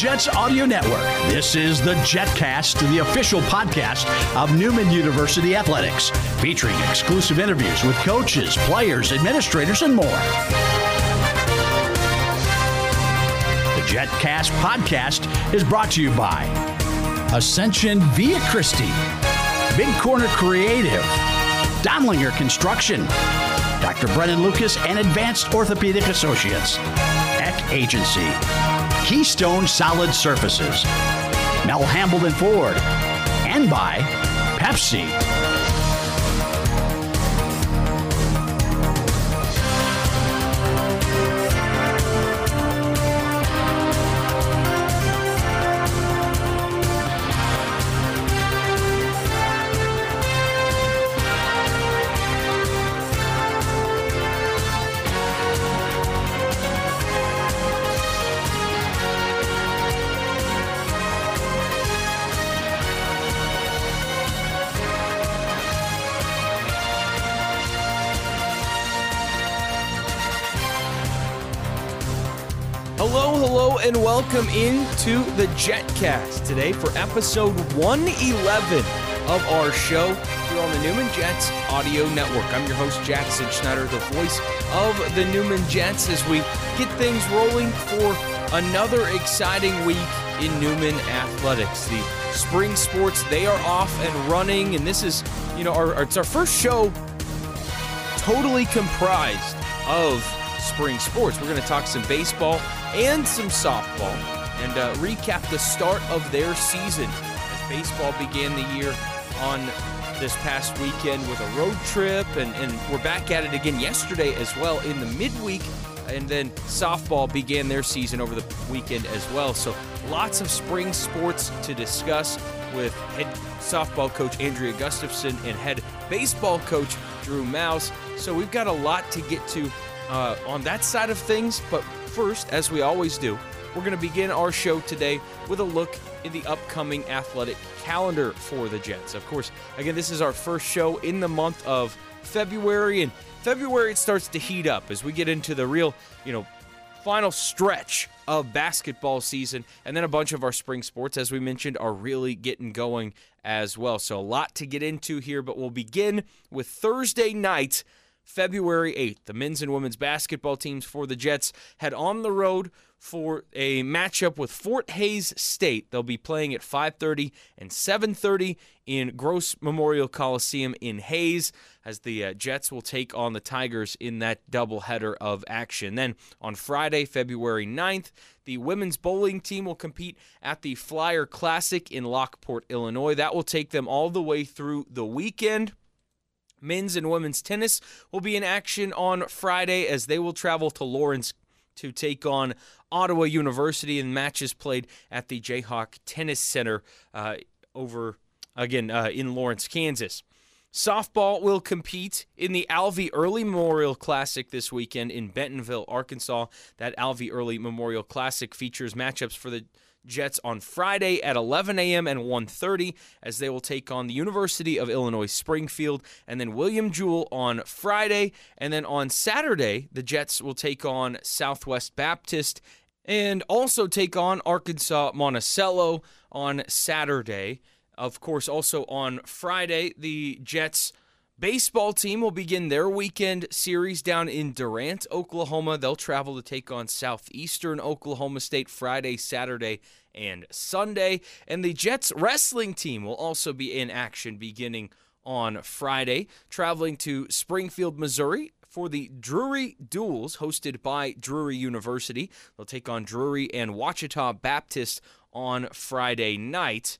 Jets Audio Network. This is the JetCast, the official podcast of Newman University Athletics, featuring exclusive interviews with coaches, players, administrators, and more. The JetCast podcast is brought to you by Ascension Via Christi, Big Corner Creative, Dondlinger Construction, Dr. Brennan Lucas and Advanced Orthopedic Associates, Eck Agency, Keystone Solid Surfaces, Mel Hambelton Ford, and by Pepsi. And welcome into the JetCast today for episode 111 of our show here on the Newman Jets Audio Network. I'm your host, Jackson Schneider, the voice of the Newman Jets, as we get things rolling for another exciting week in Newman Athletics. The spring sports, they are off and running, and this is, you know, our, it's our first show totally comprised of spring sports. We're going to talk some baseball and some softball and uh, recap the start of their season as baseball began the year on this past weekend with a road trip, and, and we're back at it again yesterday as well in the midweek. And then softball began their season over the weekend as well. So lots of spring sports to discuss with head softball coach Andrea Gustafson and head baseball coach Drew Maus. So we've got a lot to get to uh, on that side of things. But first, as we always do, we're going to begin our show today with a look in the upcoming athletic calendar for the Jets. Of course, again, this is our first show in the month of February, and February it starts to heat up as we get into the real, you know, final stretch of basketball season, and then a bunch of our spring sports, as we mentioned, are really getting going as well. So a lot to get into here, but we'll begin with Thursday night. February 8th, the men's and women's basketball teams for the Jets head on the road for a matchup with Fort Hays State. They'll be playing at 5:30 and 7:30 in Gross Memorial Coliseum in Hays as the uh, Jets will take on the Tigers in that doubleheader of action. Then on Friday, February 9th, the women's bowling team will compete at the Flyer Classic in Lockport, Illinois. That will take them all the way through the weekend. Men's and women's tennis will be in action on Friday as they will travel to Lawrence to take on Ottawa University in matches played at the Jayhawk Tennis Center uh, over, again, uh, in Lawrence, Kansas. Softball will compete in the Alvey Early Memorial Classic this weekend in Bentonville, Arkansas. That Alvey Early Memorial Classic features matchups for the Jets on Friday at 11 a.m. and 1:30 as they will take on the University of Illinois Springfield and then William Jewell on Friday and then on Saturday the Jets will take on Southwest Baptist and also take on Arkansas Monticello on Saturday. Of course, also on Friday the Jets Baseball team will begin their weekend series down in Durant, Oklahoma. They'll travel to take on Southeastern Oklahoma State Friday, Saturday, and Sunday. And the Jets wrestling team will also be in action beginning on Friday, traveling to Springfield, Missouri for the Drury Duels hosted by Drury University. They'll take on Drury and Ouachita Baptist on Friday night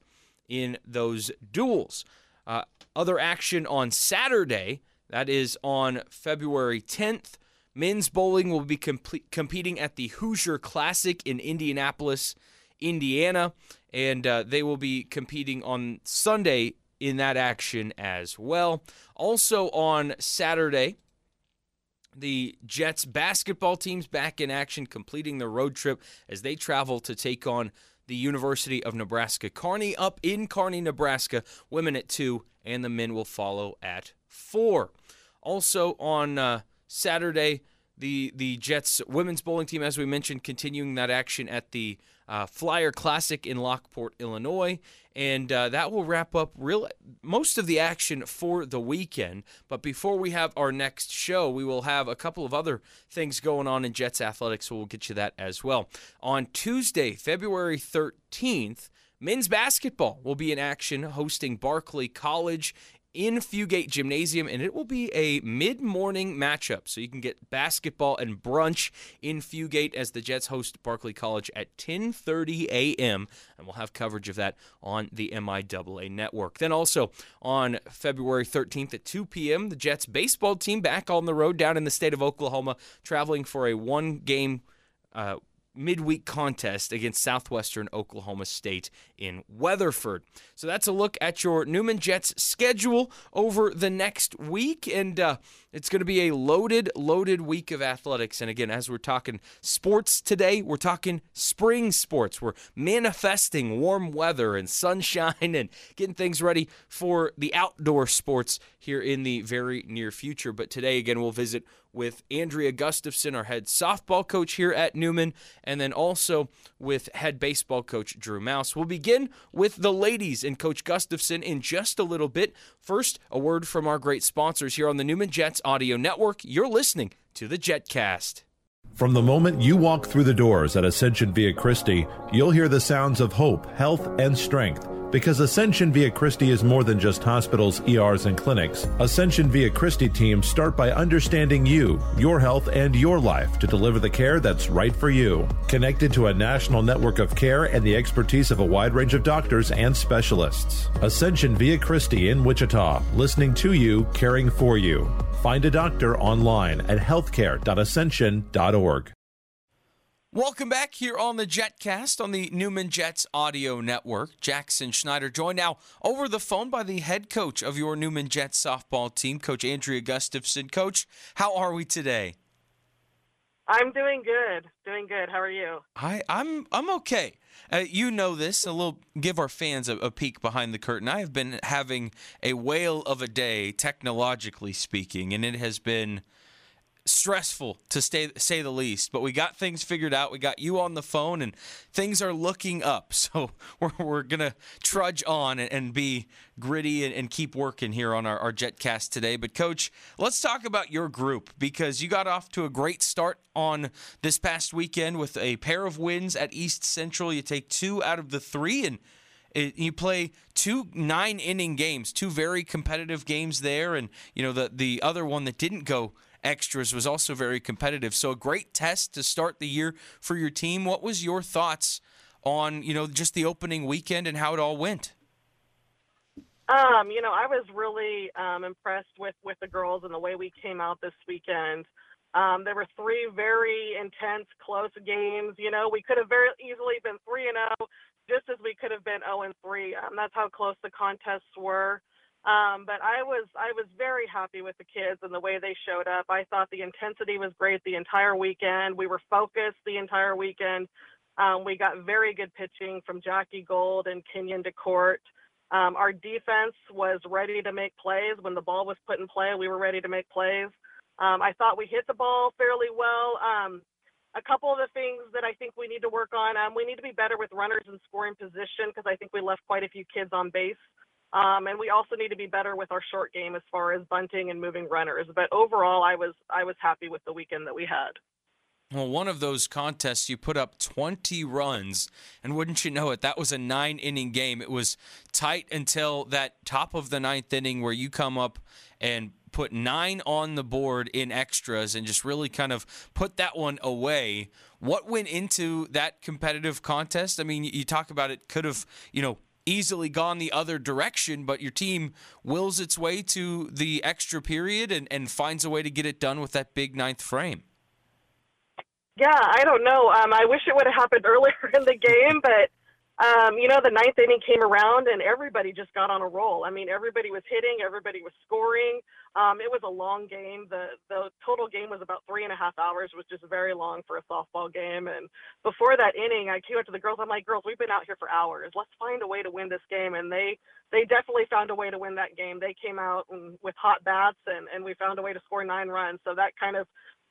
in those duels. Uh, other action on Saturday, that is on February 10th. Men's bowling will be comp- competing at the Hoosier Classic in Indianapolis, Indiana, and uh, they will be competing on Sunday in that action as well. Also on Saturday, the Jets basketball team's back in action, completing the road trip as they travel to take on the University of Nebraska Kearney up in Kearney, Nebraska. Women at two, and the men will follow at four. Also on uh, Saturday, the the Jets women's bowling team, as we mentioned, continuing that action at the uh, Flyer Classic in Lockport, Illinois, and uh, that will wrap up real most of the action for the weekend. But before we have our next show, we will have a couple of other things going on in Jets athletics, so we'll get you that as well. On Tuesday, February thirteenth. Men's basketball will be in action hosting Barclay College in Fugate Gymnasium, and it will be a mid morning matchup. So you can get basketball and brunch in Fugate as the Jets host Barclay College at 10:30 a.m. and we'll have coverage of that on the MIAA network. Then also on February 13th at 2 p.m., the Jets baseball team back on the road down in the state of Oklahoma, traveling for a one game uh, midweek contest against Southwestern Oklahoma State in Weatherford. So that's a look at your Newman Jets schedule over the next week. And uh, it's going to be a loaded, loaded week of athletics. And again, as we're talking sports today, we're talking spring sports. We're manifesting warm weather and sunshine and getting things ready for the outdoor sports here in the very near future. But today, again, we'll visit with Andrea Gustafson, our head softball coach here at Newman, and then also with head baseball coach Drew Maus. We'll begin with the ladies and Coach Gustafson in just a little bit. First, a word from our great sponsors here on the Newman Jets Audio Network. You're listening to the JetCast. From the moment you walk through the doors at Ascension Via Christi, you'll hear the sounds of hope, health, and strength. Because Ascension Via Christi is more than just hospitals, ERs, and clinics. Ascension Via Christi teams start by understanding you, your health, and your life to deliver the care that's right for you. Connected to a national network of care and the expertise of a wide range of doctors and specialists. Ascension Via Christi in Wichita, listening to you, caring for you. Find a doctor online at healthcare.ascension.org. Welcome back here on the JetCast on the Newman Jets Audio Network. Jackson Schneider joined now over the phone by the head coach of your Newman Jets softball team, Coach Andrea Gustafson. Coach, how are we today? I'm doing good. Doing good. How are you? I, I'm I'm okay. Uh, you know this. A little give our fans a, a, peek behind the curtain. I have been having a whale of a day, technologically speaking, and it has been stressful to stay, say the least. But we got things figured out. We got you on the phone, and things are looking up. So we're, we're gonna trudge on and, and be gritty and, and, keep working here on our, our JetCast today. But coach, let's talk about your group because you got off to a great start on this past weekend with a pair of wins at East Central. You take two out of the three and. It, you play two nine inning games, two very competitive games there, and you know the the other one that didn't go extras was also very competitive. So a great test to start the year for your team. What was your thoughts on you know just the opening weekend and how it all went? Um, you know, I was really um, impressed with with the girls and the way we came out this weekend. Um, there were three very intense, close games. You know, we could have very easily been three and zero, oh, just as we could have been zero oh and three. Um, that's how close the contests were. Um, but I was I was very happy with the kids and the way they showed up. I thought the intensity was great the entire weekend. We were focused the entire weekend. Um, we got very good pitching from Jackie Gold and Kenyon DeCourt. Um, our defense was ready to make plays when the ball was put in play. We were ready to make plays. Um, I thought we hit the ball fairly well. Um, a couple of the things that I think we need to work on. Um, we need to be better with runners in scoring position because I think we left quite a few kids on base. Um, and we also need to be better with our short game as far as bunting and moving runners. But overall, I was I was happy with the weekend that we had. Well, one of those contests, you put up 20 runs, and wouldn't you know it, that was a nine inning game. It was tight until that top of the ninth inning where you come up and put nine on the board in extras and just really kind of put that one away. What went into that competitive contest? I mean, you talk about it could have, you know, easily gone the other direction, but your team wills its way to the extra period and, and finds a way to get it done with that big ninth frame. Yeah, I don't know. Um, I wish it would have happened earlier in the game, but um, you know, the ninth inning came around and everybody just got on a roll. I mean, everybody was hitting, everybody was scoring. Um, it was a long game. The the total game was about three and a half hours, which is very long for a softball game. And before that inning, I came up to the girls. I'm like, girls, we've been out here for hours. Let's find a way to win this game. And they they definitely found a way to win that game. They came out with hot bats, and and we found a way to score nine runs. So that kind of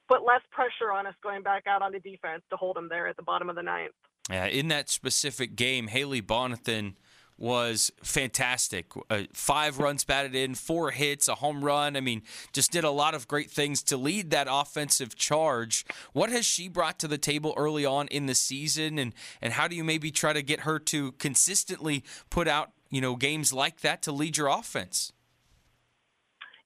put less pressure on us going back out on the defense to hold them there at the bottom of the ninth. Yeah, in that specific game, Haley Bonathan was fantastic. Uh, five runs batted in, four hits, a home run. I mean, just did a lot of great things to lead that offensive charge. What has she brought to the table early on in the season, and and how do you maybe try to get her to consistently put out you know games like that to lead your offense?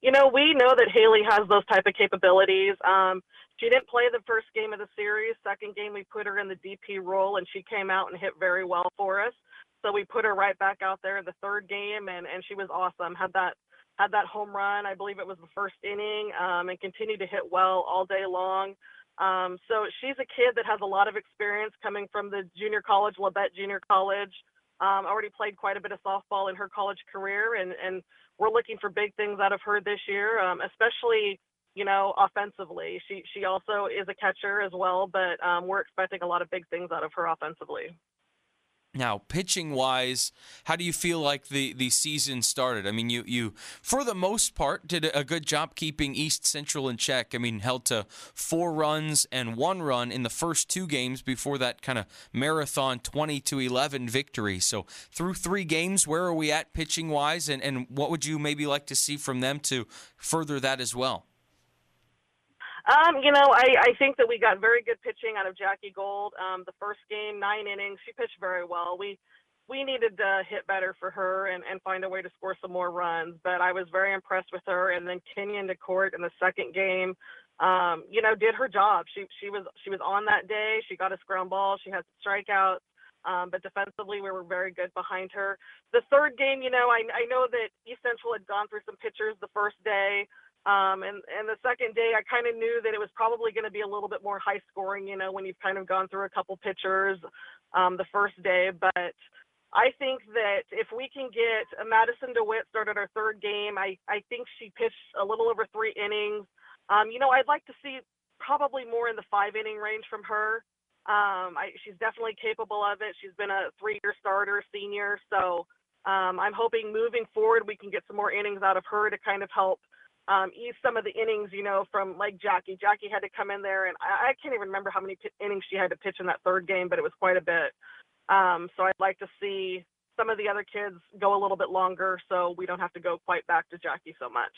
You know, we know that Haley has those type of capabilities. Um, she didn't play the first game of the series. Second game, we put her in the DP role, and she came out and hit very well for us. So we put her right back out there in the third game, and and she was awesome. Had that had that home run, I believe it was the first inning, um, and continued to hit well all day long. Um, so she's a kid that has a lot of experience coming from the junior college, Labette Junior College. Um, already played quite a bit of softball in her college career, and and we're looking for big things out of her this year, um, especially you know offensively. She she also is a catcher as well, but um, we're expecting a lot of big things out of her offensively. Now, pitching wise, how do you feel like the, the season started? I mean, you, you, for the most part, did a good job keeping East Central in check. I mean, held to four runs and one run in the first two games before that kind of marathon 20 to 11 victory. So, through three games, where are we at pitching wise, and, and what would you maybe like to see from them to further that as well? Um, you know, I, I think that we got very good pitching out of Jackie Gold. Um, the first game, nine innings, she pitched very well. We we needed to hit better for her and, and find a way to score some more runs. But I was very impressed with her. And then Kenyon DeCourt in the second game, um, you know, did her job. She she was she was on that day. She got a ground ball. She had strikeouts. Um, but defensively, we were very good behind her. The third game, you know, I, I know that East Central had gone through some pitchers the first day. Um, and, and the second day, I kind of knew that it was probably going to be a little bit more high scoring, you know, when you've kind of gone through a couple pitchers um, the first day. But I think that if we can get Madison DeWitt started our third game, I, I think she pitched a little over three innings. Um, you know, I'd like to see probably more in the five inning range from her. Um, I, she's definitely capable of it. She's been a three year starter, senior. So um, I'm hoping moving forward we can get some more innings out of her to kind of help um, ease some of the innings, you know, from like Jackie. Jackie had to come in there, and I, I can't even remember how many p- innings she had to pitch in that third game, but it was quite a bit. Um, so I'd like to see some of the other kids go a little bit longer, so we don't have to go quite back to Jackie so much.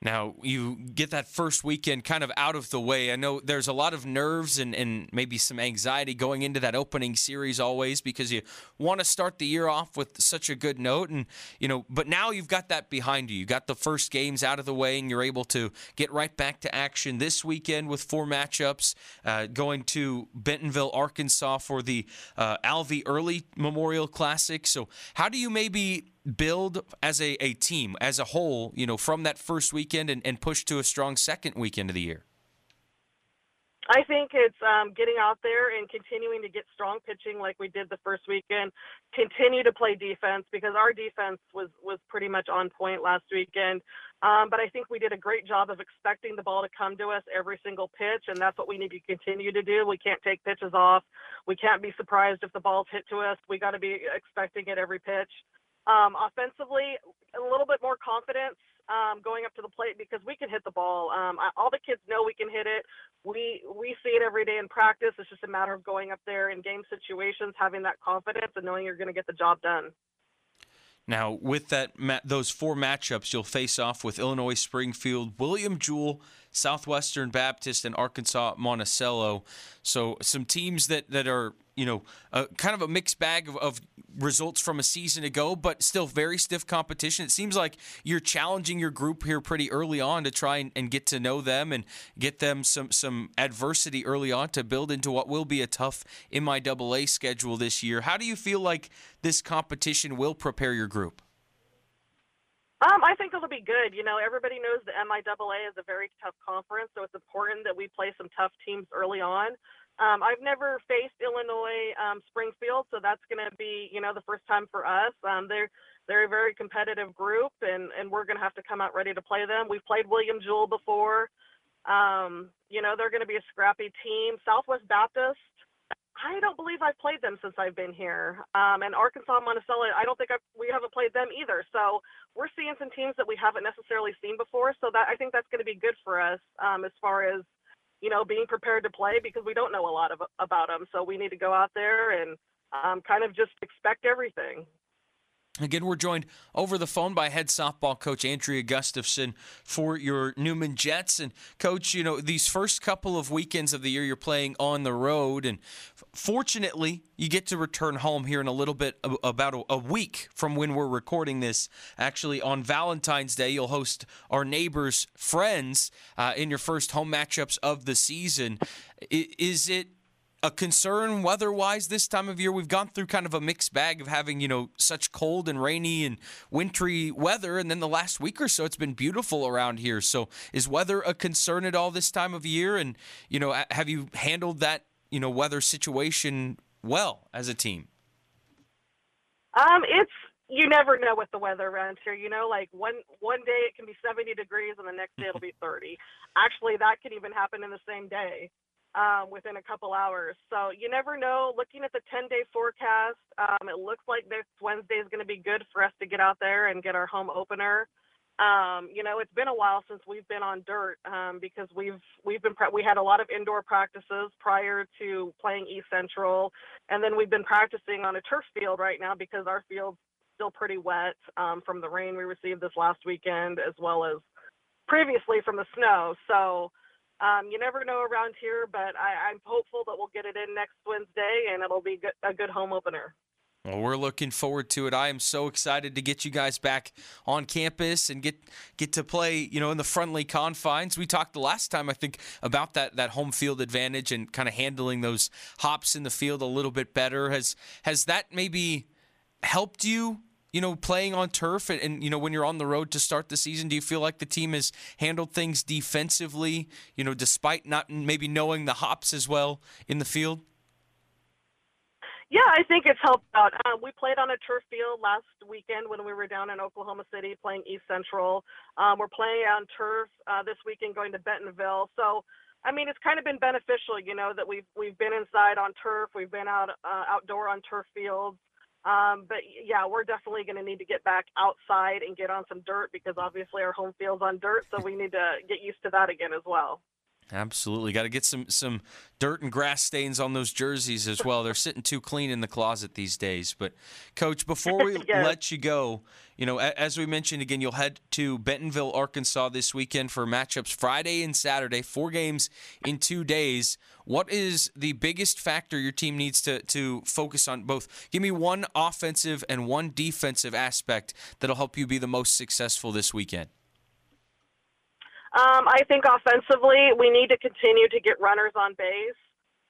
Now, you get that first weekend kind of out of the way. I know there's a lot of nerves and, and maybe some anxiety going into that opening series always because you want to start the year off with such a good note. And, you know, but now you've got that behind you. You got the first games out of the way and you're able to get right back to action this weekend with four matchups, uh, going to Bentonville, Arkansas for the uh, Alvey Early Memorial Classic. So, how do you maybe build as a, a team, as a whole, you know, from that first weekend and, and push to a strong second weekend of the year? I think it's um, getting out there and continuing to get strong pitching like we did the first weekend. Continue to play defense because our defense was was pretty much on point last weekend. Um, but I think we did a great job of expecting the ball to come to us every single pitch, and that's what we need to continue to do. We can't take pitches off. We can't be surprised if the ball's hit to us. We got to be expecting it every pitch. Um, offensively, a little bit more confidence um, going up to the plate because we can hit the ball. Um, I, all the kids know we can hit it. We we see it every day in practice. It's just a matter of going up there in game situations, having that confidence, and knowing you're going to get the job done. Now, with that those four matchups, you'll face off with Illinois Springfield, William Jewell, Southwestern Baptist, and Arkansas Monticello. So some teams that that are you know kind of a mixed bag of, of results from a season ago, but still very stiff competition. It seems like you're challenging your group here pretty early on to try and, and, get to know them and get them some some adversity early on to build into what will be a tough MIAA schedule this year. How do you feel like this competition will prepare your group? Um, I think it'll be good. You know, everybody knows the MIAA is a very tough conference, so it's important that we play some tough teams early on. Um, I've never faced Illinois um, Springfield, so that's going to be, you know, the first time for us. Um, they're they're a very competitive group, and and we're going to have to come out ready to play them. We've played William Jewell before. Um, you know, they're going to be a scrappy team. Southwest Baptist. I don't believe I've played them since I've been here. Um, and Arkansas Monticello, I don't think I've, we haven't played them either. So we're seeing some teams that we haven't necessarily seen before. So that I think that's going to be good for us um, as far as you know, being prepared to play because we don't know a lot of, about them. So we need to go out there and um, kind of just expect everything. Again, we're joined over the phone by head softball coach Andrea Gustafson for your Newman Jets. And, coach, you know, these first couple of weekends of the year, you're playing on the road. And fortunately, you get to return home here in a little bit, about a week from when we're recording this. Actually, on Valentine's Day, you'll host our neighbors' friends uh, in your first home matchups of the season. Is it a concern weather-wise this time of year? We've gone through kind of a mixed bag of having, you know, such cold and rainy and wintry weather and then the last week or so it's been beautiful around here. So, is weather a concern at all this time of year and, you know, have you handled that, you know, weather situation well as a team? Um, it's you never know with the weather around here. You know, like one one day it can be 70 degrees and the next day it'll be 30. Actually, that can even happen in the same day um, within a couple hours. So you never know. Looking at the 10 day forecast, um, it looks like this Wednesday is going to be good for us to get out there and get our home opener. Um, you know, it's been a while since we've been on dirt um, because we've we've been we had a lot of indoor practices prior to playing East Central, and then we've been practicing on a turf field right now because our field's still pretty wet um, from the rain we received this last weekend, as well as previously from the snow. So um, you never know around here, but I, am hopeful that we'll get it in next Wednesday and it'll be good, a good home opener. Well, we're looking forward to it. I am so excited to get you guys back on campus and get get to play, you know, in the friendly confines. We talked the last time, I think, about that that home field advantage and kind of handling those hops in the field a little bit better. Has has that maybe helped you you know, playing on turf and, and, you know, when you're on the road to start the season, do you feel like the team has handled things defensively, you know, despite not maybe knowing the hops as well in the field? Yeah, I think it's helped out. Um, we played on a turf field last weekend when we were down in Oklahoma City playing East Central. Um, we're playing on turf uh, this weekend going to Bentonville. So, I mean, it's kind of been beneficial, you know, that we've we've been inside on turf, we've been out uh, outdoor on turf fields. Um, but yeah, we're definitely going to need to get back outside and get on some dirt because obviously our home field's on dirt, so we need to get used to that again as well. Absolutely, got to get some some dirt and grass stains on those jerseys as well. They're sitting too clean in the closet these days. But coach, before we yes. let you go, you know, as we mentioned again, you'll head to Bentonville, Arkansas this weekend for matchups Friday and Saturday, four games in two days. What is the biggest factor your team needs to to focus on? Both, give me one offensive and one defensive aspect that'll help you be the most successful this weekend. Um, I think offensively, we need to continue to get runners on base.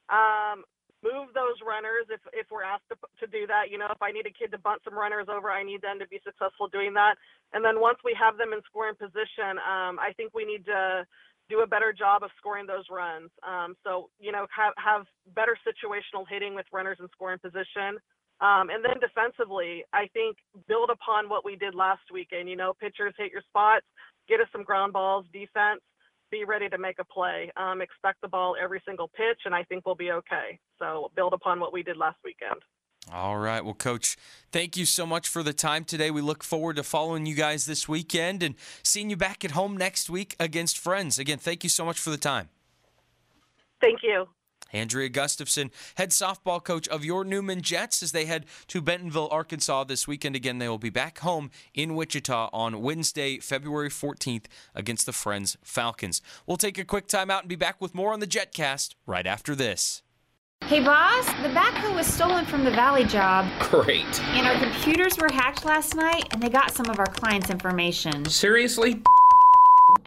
Um, move those runners if, if we're asked to, to do that. You know, if I need a kid to bunt some runners over, I need them to be successful doing that. And then once we have them in scoring position, um, I think we need to do a better job of scoring those runs. Um, so, you know, have, have better situational hitting with runners in scoring position. Um, and then defensively, I think build upon what we did last weekend. You know, pitchers hit your spots, get us some ground balls, defense, be ready to make a play. Um, expect the ball every single pitch, and I think we'll be okay. So build upon what we did last weekend. All right. Well, Coach, thank you so much for the time today. We look forward to following you guys this weekend and seeing you back at home next week against Friends. Again, thank you so much for the time. Thank you. Andrea Gustafson, head softball coach of your Newman Jets, as they head to Bentonville, Arkansas this weekend. Again, they will be back home in Wichita on Wednesday, February 14th against the Friends Falcons. We'll take a quick timeout and be back with more on the JetCast right after this. Hey, boss, the backhoe was stolen from the Valley job. Great. And our computers were hacked last night, and they got some of our clients' information. Seriously?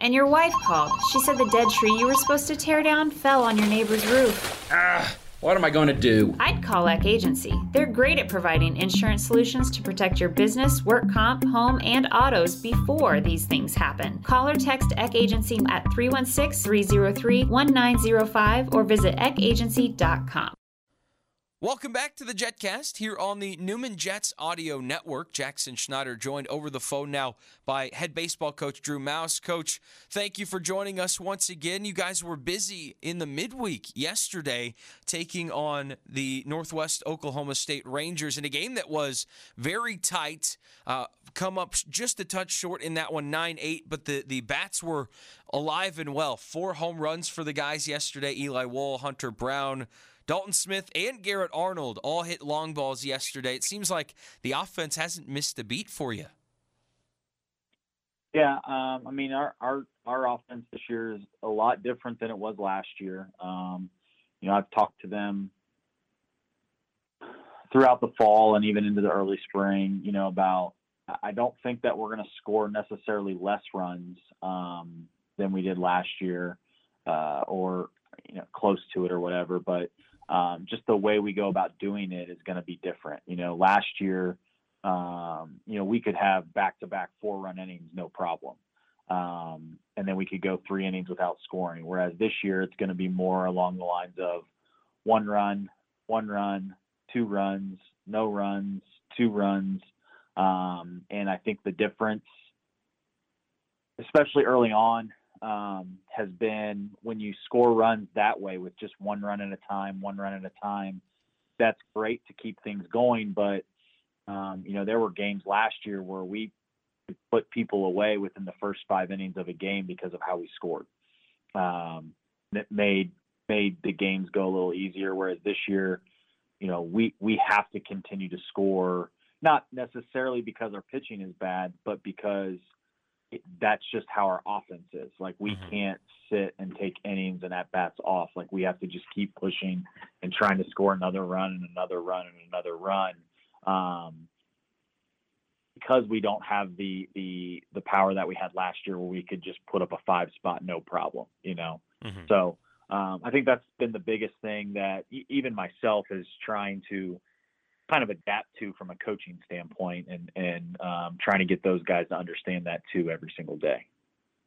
And your wife called. She said the dead tree you were supposed to tear down fell on your neighbor's roof. Ah, what am I going to do? I'd call Eck Agency. They're great at providing insurance solutions to protect your business, work comp, home, and autos before these things happen. Call or text Eck Agency at 316 303 1905 or visit eckagency.com. Welcome back to the JetCast here on the Newman Jets Audio Network. Jackson Schneider joined over the phone now by head baseball coach Drew Maus. Coach, thank you for joining us once again. You guys were busy in the midweek yesterday taking on the Northwest Oklahoma State Rangers in a game that was very tight. Uh, come up just a touch short in that one, 9 8, but the, the Bats were alive and well. Four home runs for the guys yesterday Eli Wohl, Hunter Brown. Dalton Smith and Garrett Arnold all hit long balls yesterday. It seems like the offense hasn't missed a beat for you. Yeah, um, I mean our, our our offense this year is a lot different than it was last year. Um, you know, I've talked to them throughout the fall and even into the early spring. You know, about I don't think that we're going to score necessarily less runs um, than we did last year, uh, or you know, close to it or whatever. But um, just the way we go about doing it is going to be different. You know, last year, um, you know, we could have back-to-back four-run innings, no problem, um, and then we could go three innings without scoring. Whereas this year, it's going to be more along the lines of one run, one run, two runs, no runs, two runs, um, and I think the difference, especially early on, um, has been when you score runs that way with just one run at a time, one run at a time. That's great to keep things going, but um, you know there were games last year where we put people away within the first five innings of a game because of how we scored. Um, that made made the games go a little easier. Whereas this year, you know, we we have to continue to score, not necessarily because our pitching is bad, but because that's just how our offense is. Like we mm-hmm. can't sit and take innings and at bats off. Like we have to just keep pushing and trying to score another run and another run and another run. Um, because we don't have the the the power that we had last year, where we could just put up a five spot no problem, you know. Mm-hmm. So um, I think that's been the biggest thing that even myself is trying to kind of adapt to from a coaching standpoint and and um, trying to get those guys to understand that too every single day.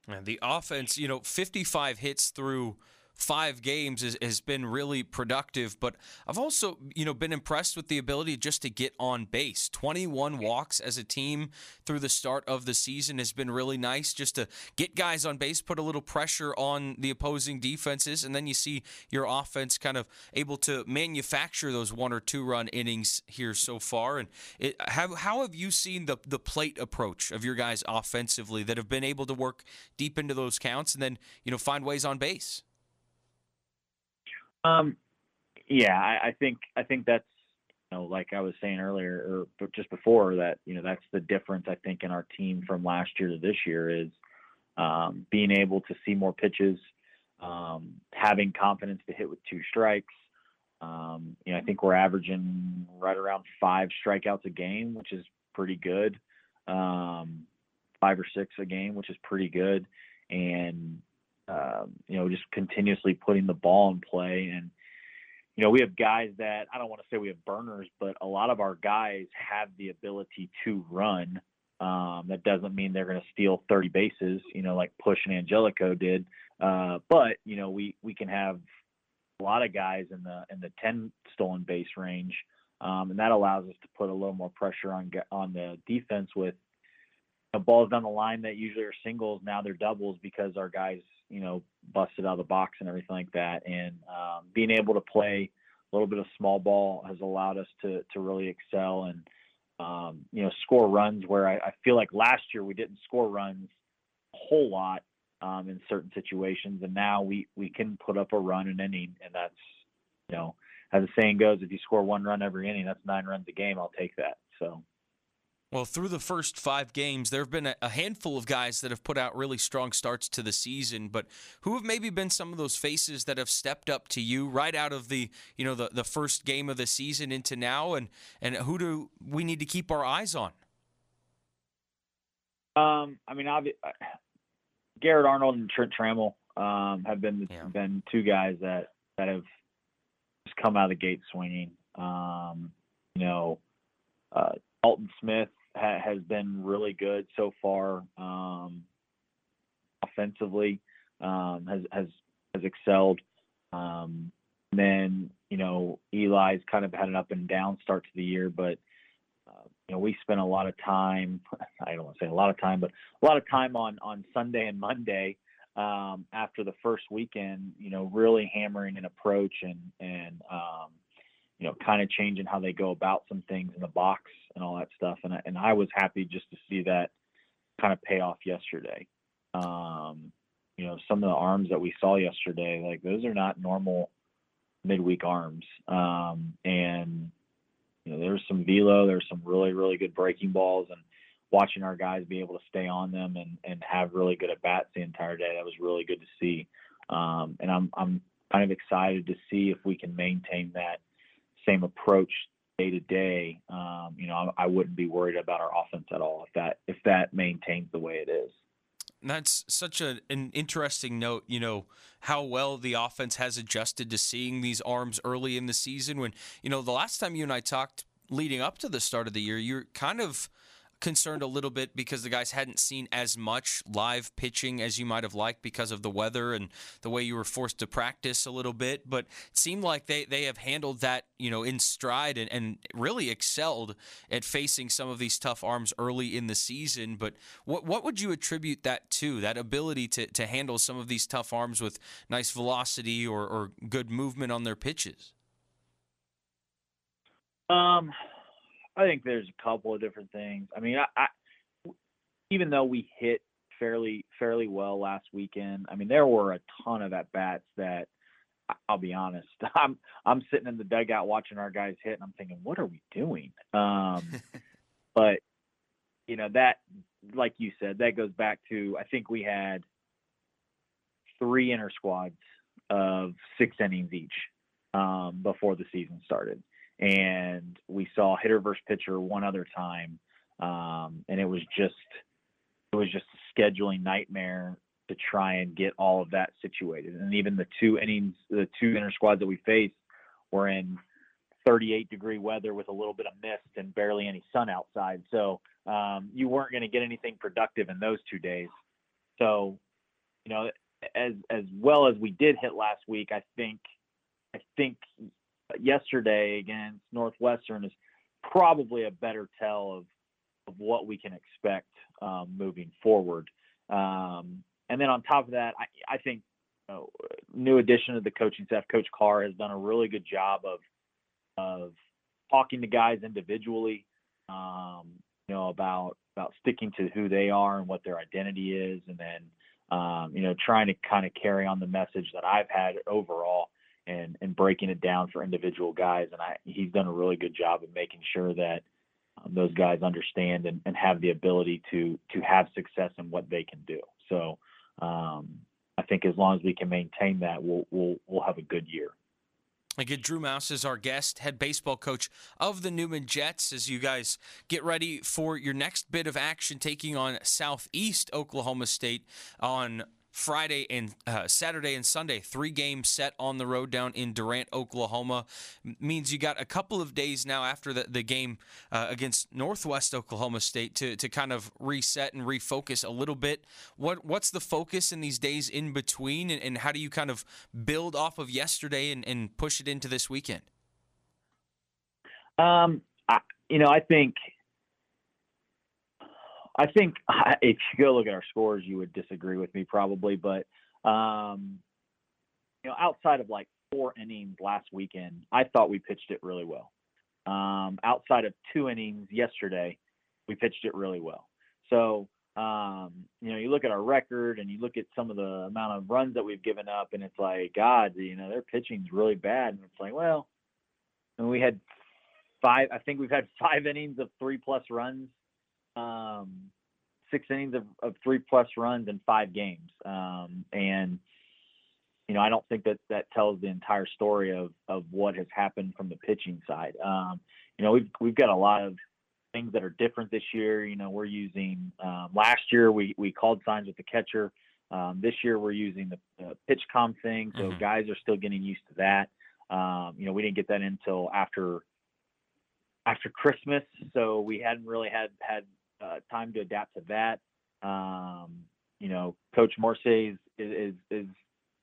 And the offense, you know, 55 hits through five games is, has been really productive. But I've also, you know, been impressed with the ability just to get on base. 21 walks as a team through the start of the season has been really nice just to get guys on base, put a little pressure on the opposing defenses, and then you see your offense kind of able to manufacture those one or two run innings here so far. And it, how, how have you seen the, the plate approach of your guys offensively that have been able to work deep into those counts and then, you know, find ways on base? Um, yeah, I, I think I think that's you know, like I was saying earlier or just before that, you know, that's the difference I think in our team from last year to this year is um, being able to see more pitches, um, having confidence to hit with two strikes. Um, you know, I think we're averaging right around five strikeouts a game, which is pretty good. Um, five or six a game, which is pretty good. And um, you know, just continuously putting the ball in play. And, you know, we have guys that I don't want to say we have burners, but a lot of our guys have the ability to run. Um, that doesn't mean they're going to steal 30 bases, you know, like Push and Angelico did. Uh, but you know, we we can have a lot of guys in the in the 10 stolen base range, um, and that allows us to put a little more pressure on on the defense with you know, balls down the line that usually are singles. Now they're doubles because our guys you know, busted out of the box and everything like that. And um, being able to play a little bit of small ball has allowed us to to really excel and um, you know score runs where I, I, feel like last year we didn't score runs a whole lot um, in certain situations, and now we we can put up a run in inning, and that's you know as the saying goes, if you score one run every inning, that's nine runs a game. I'll take that. So. Well, through the first five games, there have been a, handful of guys that have put out really strong starts to the season. But who have maybe been some of those faces that have stepped up to you right out of the you know the, the first game of the season into now, and and who do we need to keep our eyes on? Um, I mean, obvi- uh, Garrett Arnold and Trent Trammell um, have been yeah. been two guys that that have just come out of the gate swinging. Um, you know, uh, Dalton Smith ha- has been really good so far. Um, offensively, um, has has has excelled. Um, And then, you know, Eli's kind of had an up and down start to the year, but uh, you know, we spent a lot of time. I don't want to say a lot of time, but a lot of time on on Sunday and Monday um, after the first weekend. You know, really hammering an approach and and um, you know, kind of changing how they go about some things in the box and all that stuff. And I, and I was happy just to see that kind of pay off yesterday. Um, you know, some of the arms that we saw yesterday, like those are not normal midweek arms. Um, and you know, there's some velo, there's some really, really good breaking balls and watching our guys be able to stay on them and, and have really good at bats the entire day. That was really good to see. Um, and I'm, I'm kind of excited to see if we can maintain that same approach day to day. Um, you know, I, wouldn't be worried about our offense at all if that, if that maintains the way it is. That's such a, an interesting note, you know, how well the offense has adjusted to seeing these arms early in the season. When, you know, the last time you and I talked leading up to the start of the year, you're kind of concerned a little bit because the guys hadn't seen as much live pitching as you might have liked because of the weather and the way you were forced to practice a little bit. But it seemed like they, they have handled that, you know, in stride and, and really excelled at facing some of these tough arms early in the season. But what what would you attribute that to? That ability to, to handle some of these tough arms with nice velocity or, or good movement on their pitches? Um, I think there's a couple of different things. I mean, I, I even though we hit fairly fairly well last weekend, I mean there were a ton of at bats that I'll be honest. I'm I'm sitting in the dugout watching our guys hit, and I'm thinking, what are we doing? Um, but you know that, like you said, that goes back to I think we had three inner squads of six innings each um, before the season started and we saw hitter versus pitcher one other time, um, and it was just it was just a scheduling nightmare to try and get all of that situated. And even the two innings, the two inner squads that we faced were in 38 degree weather with a little bit of mist and barely any sun outside. So um, you weren't going to get anything productive in those two days. So, you know, as as well as we did hit last week, I think I think yesterday against Northwestern is probably a better tell of of what we can expect um, moving forward. Um, and then on top of that, I, I think you know, new addition to the coaching staff, Coach Carr has done a really good job of of talking to guys individually, um, you know, about about sticking to who they are and what their identity is, and then um, you know trying to kind of carry on the message that I've had overall and and breaking it down for individual guys. And I he's done a really good job of making sure that um, those guys understand and, and have the ability to to have success in what they can do. So um, I think as long as we can maintain that, we'll we'll we'll have a good year. Again, Drew Maus is our guest, head baseball coach of the Newman Jets. As you guys get ready for your next bit of action, taking on Southeast Oklahoma State on Friday and uh, Saturday and Sunday, three games set on the road down in Durant, Oklahoma. Means you got a couple of days now after the, the game uh, against Northwest Oklahoma State to, to kind of reset and refocus a little bit. What What's the focus in these days in between, and, and how do you kind of build off of yesterday and, and push it into this weekend? Um, I, you know, I think I think if you go look at our scores, you would disagree with me probably, but um, you know, outside of like four innings last weekend, I thought we pitched it really well. Um, outside of two innings yesterday, we pitched it really well. So um, you know, you look at our record and you look at some of the amount of runs that we've given up, and it's like, God, you know, their pitching's really bad. And it's like, well, and we had five. I think we've had five innings of three plus runs um, six innings of, of three plus runs in five games. Um, and, you know, I don't think that that tells the entire story of, of what has happened from the pitching side. Um, you know, we've, we've got a lot of things that are different this year. You know, we're using, um, last year we, we called signs with the catcher. Um, this year we're using the, the PitchCom thing. So mm-hmm. guys are still getting used to that. Um, you know, we didn't get that until after after Christmas, so we hadn't really had had uh, time to adapt to that. Um, you know, Coach Morse is, is, is,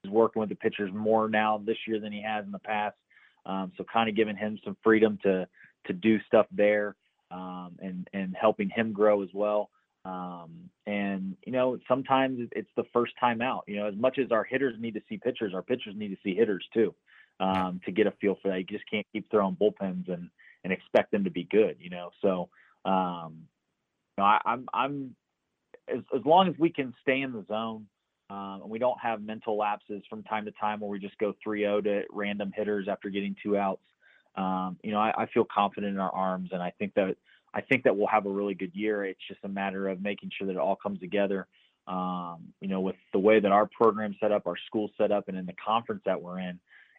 is working with the pitchers more now this year than he has in the past. Um, so kind of giving him some freedom to to do stuff there um, and and helping him grow as well. Um, and you know, sometimes it's the first time out. You know, as much as our hitters need to see pitchers, our pitchers need to see hitters too um, to get a feel for that. You just can't keep throwing bullpens and and expect them to be good. You know, so um, know, I, I'm I'm as as long as we can stay in the zone. Um, and we don't have mental lapses from time to time where we just go 3-0 to random hitters after getting two outs. Um, you know, I, I feel confident in our arms, and I think that I think that we'll have a really good year. It's just a matter of making sure that it all comes together. Um, you know, with the way that our program set up, our school set up, and in the conference that we're in,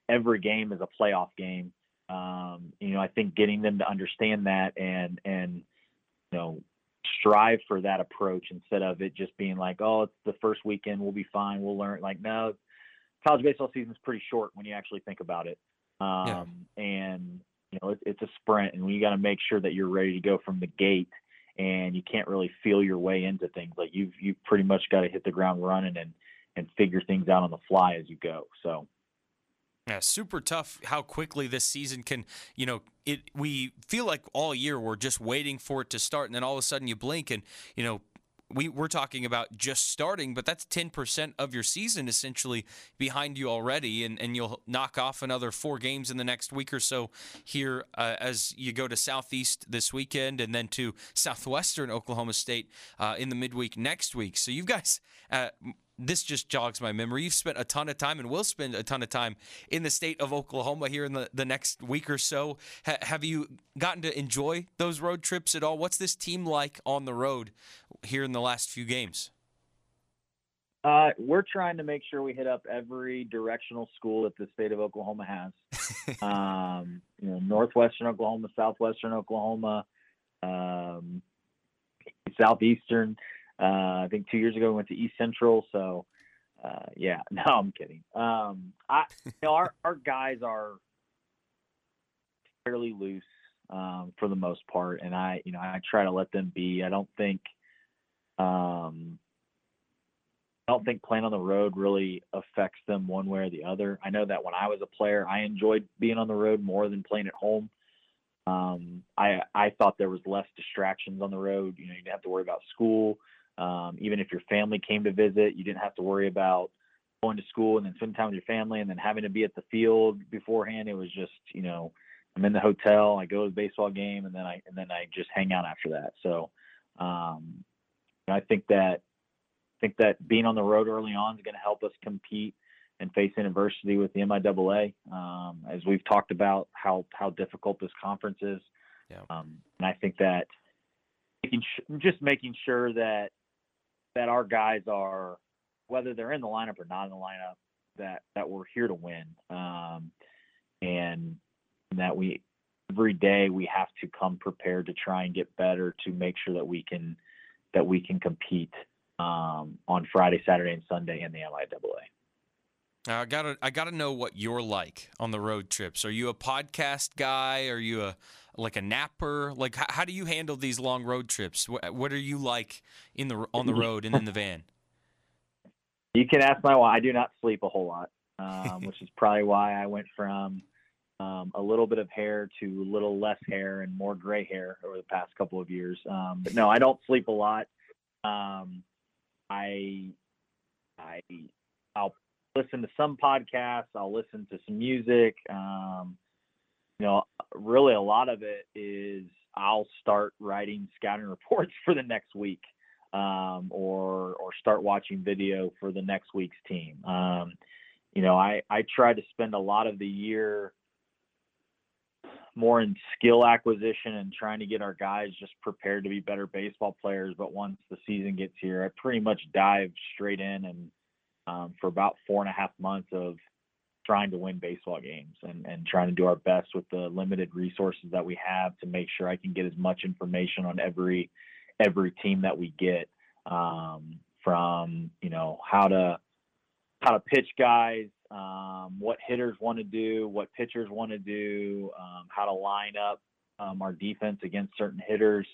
every game is a playoff game. Um, you know, I think getting them to understand that and and you know strive for that approach instead of it just being like, oh, it's the first weekend, we'll be fine, we'll learn. Like, no, college baseball season is pretty short when you actually think about it. Um, yeah. And you know, it, it's a sprint, and you got to make sure that you're ready to go from the gate. And you can't really feel your way into things. Like you've you've pretty much got to hit the ground running and and figure things out on the fly as you go. So yeah, super tough how quickly this season can, you know, it we feel like all year we're just waiting for it to start and then all of a sudden you blink and, you know, we, we're talking about just starting, but that's 10% of your season essentially behind you already, and, and you'll knock off another four games in the next week or so here uh, as you go to Southeast this weekend and then to Southwestern Oklahoma State uh, in the midweek next week. So you guys, uh, this just jogs my memory. You've spent a ton of time and will spend a ton of time in the state of Oklahoma here in the, the next week or so. Ha- have you gotten to enjoy those road trips at all? What's this team like on the road here in the last few games? Uh, we're trying to make sure we hit up every directional school that the state of Oklahoma has. um, you know, northwestern Oklahoma, southwestern Oklahoma, um, southeastern. Uh, I think two years ago we went to East Central. So, uh, yeah, no, I'm kidding. Um, I, you know, our our guys are fairly loose um, for the most part, and I, you know, I try to let them be. I don't think, um, I don't think playing on the road really affects them one way or the other. I know that when I was a player, I enjoyed being on the road more than playing at home. Um, I I thought there was less distractions on the road. You know, you didn't have to worry about school. Um, even if your family came to visit, you didn't have to worry about going to school and then spending time with your family and then having to be at the field beforehand. It was just, you know, I'm in the hotel, I go to the baseball game, and then I and then I just hang out after that. So um, I think that I think that being on the road early on is going to help us compete and face adversity with the MIAA. Um, as we've talked about how how difficult this conference is, yeah. um, and I think that making sh- just making sure that that our guys are, whether they're in the lineup or not in the lineup, that that we're here to win, um, and that we every day we have to come prepared to try and get better to make sure that we can that we can compete um, on Friday, Saturday, and Sunday in the MIAA. I gotta, I gotta know what you're like on the road trips. Are you a podcast guy? Are you a like a napper? Like, how, how do you handle these long road trips? What, what are you like in the on the road and in the van? You can ask my wife. I do not sleep a whole lot, um, which is probably why I went from um, a little bit of hair to a little less hair and more gray hair over the past couple of years. Um, but no, I don't sleep a lot. Um, I I I'll listen to some podcasts. I'll listen to some music. Um, you know, really a lot of it is I'll start writing scouting reports for the next week, um, or or start watching video for the next week's team. Um, you know, I I try to spend a lot of the year more in skill acquisition and trying to get our guys just prepared to be better baseball players. But once the season gets here, I pretty much dive straight in and um, for about four and a half months of trying to win baseball games and, and trying to do our best with the limited resources that we have to make sure I can get as much information on every every team that we get um, from you know how to how to pitch guys, um, what hitters want to do, what pitchers want to do, um, how to line up um, our defense against certain hitters.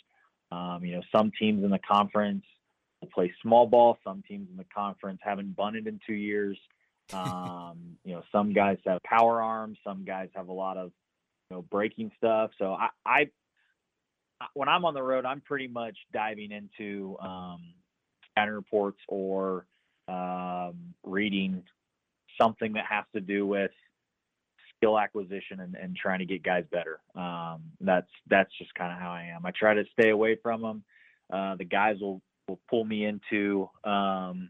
Um, you know, some teams in the conference play small ball. Some teams in the conference haven't bunted in two years. Um, you know, some guys have power arms, some guys have a lot of you know breaking stuff. So I, I when I'm on the road, I'm pretty much diving into um, scouting reports or um, reading something that has to do with skill acquisition and, and trying to get guys better. Um, that's that's just kind of how I am. I try to stay away from them. Uh, the guys will will pull me into um,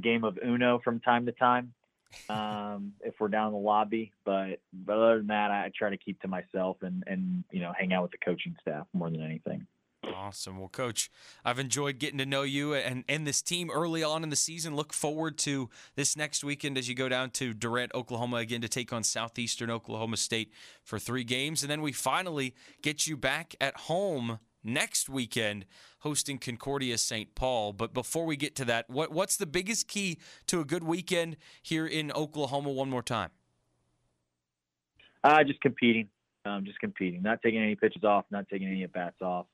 game of Uno from time to time um, if we're down in the lobby. But but other than that, I try to keep to myself and and you know hang out with the coaching staff more than anything. Awesome. Well, Coach, I've enjoyed getting to know you and, and this team early on in the season. Look forward to this next weekend as you go down to Durant, Oklahoma again to take on Southeastern Oklahoma State for three games. And then we finally get you back at home next weekend hosting Concordia St. Paul. But before we get to that, what, what's the biggest key to a good weekend here in Oklahoma one more time? Uh, just competing. Um, just competing. Not taking any pitches off, not taking any at bats off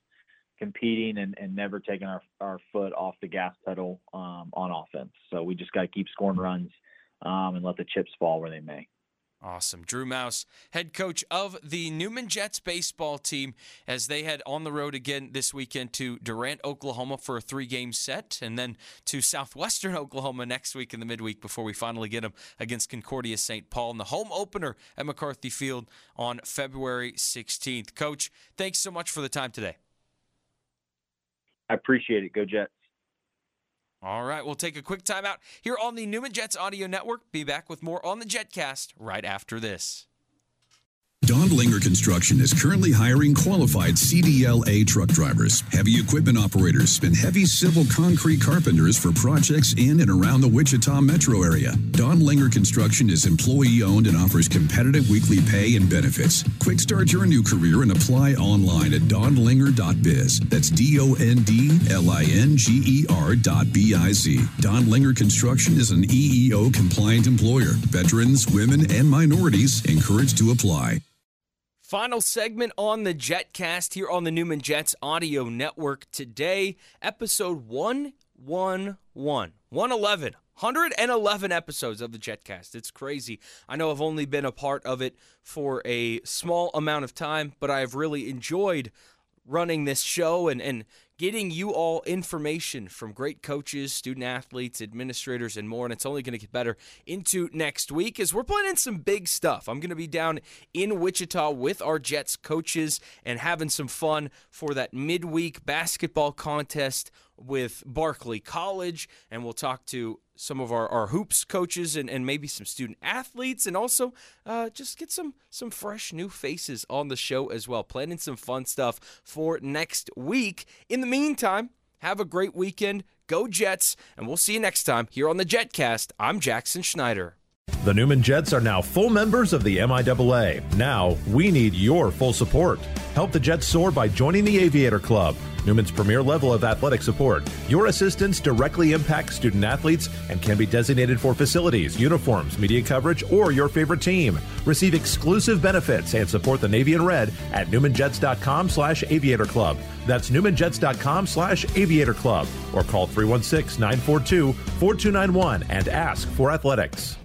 competing and, and never taking our, our foot off the gas pedal um, on offense. So we just got to keep scoring runs um, and let the chips fall where they may. Awesome. Drew Maus, head coach of the Newman Jets baseball team, as they head on the road again this weekend to Durant, Oklahoma for a three game set, and then to Southwestern Oklahoma next week in the midweek before we finally get them against Concordia St. Paul in the home opener at McCarthy Field on February 16th. Coach, thanks so much for the time today. I appreciate it. Go Jets. All right, we'll take a quick timeout here on the Newman Jets Audio Network. Be back with more on the Jetcast right after this. Dondlinger Construction is currently hiring qualified CDLA truck drivers, heavy equipment operators, and heavy civil concrete carpenters for projects in and around the Wichita metro area. Dondlinger Construction is employee owned and offers competitive weekly pay and benefits. Quick start your new career and apply online at dondlinger.biz. That's D O N D L I N G E R dot B I Z. Dondlinger Construction is an EEO compliant employer. Veterans, women, and minorities encouraged to apply. Final segment on the Jetcast here on the Newman Jets Audio Network today, episode 111. 111. 111 episodes of the Jetcast. It's crazy. I know I've only been a part of it for a small amount of time, but I've really enjoyed running this show and, and getting you all information from great coaches, student athletes, administrators, and more. And it's only going to get better into next week as we're planning some big stuff. I'm going to be down in Wichita with our Jets coaches and having some fun for that midweek basketball contest with Barclay College. And we'll talk to some of our, our hoops coaches and, and maybe some student athletes and also uh, just get some some fresh new faces on the show as well. Planning some fun stuff for next week. In the meantime have a great weekend. Go jets and we'll see you next time here on the jetcast. I'm jackson schneider the Newman Jets are now full members of the MIAA. Now, we need your full support. Help the Jets soar by joining the Aviator Club, Newman's premier level of athletic support. Your assistance directly impacts student athletes and can be designated for facilities, uniforms, media coverage, or your favorite team. Receive exclusive benefits and support the Navy and Red at newmanjets.com slash aviator club. That's newmanjets.com slash aviator club or call 316 942 4291 and ask for athletics.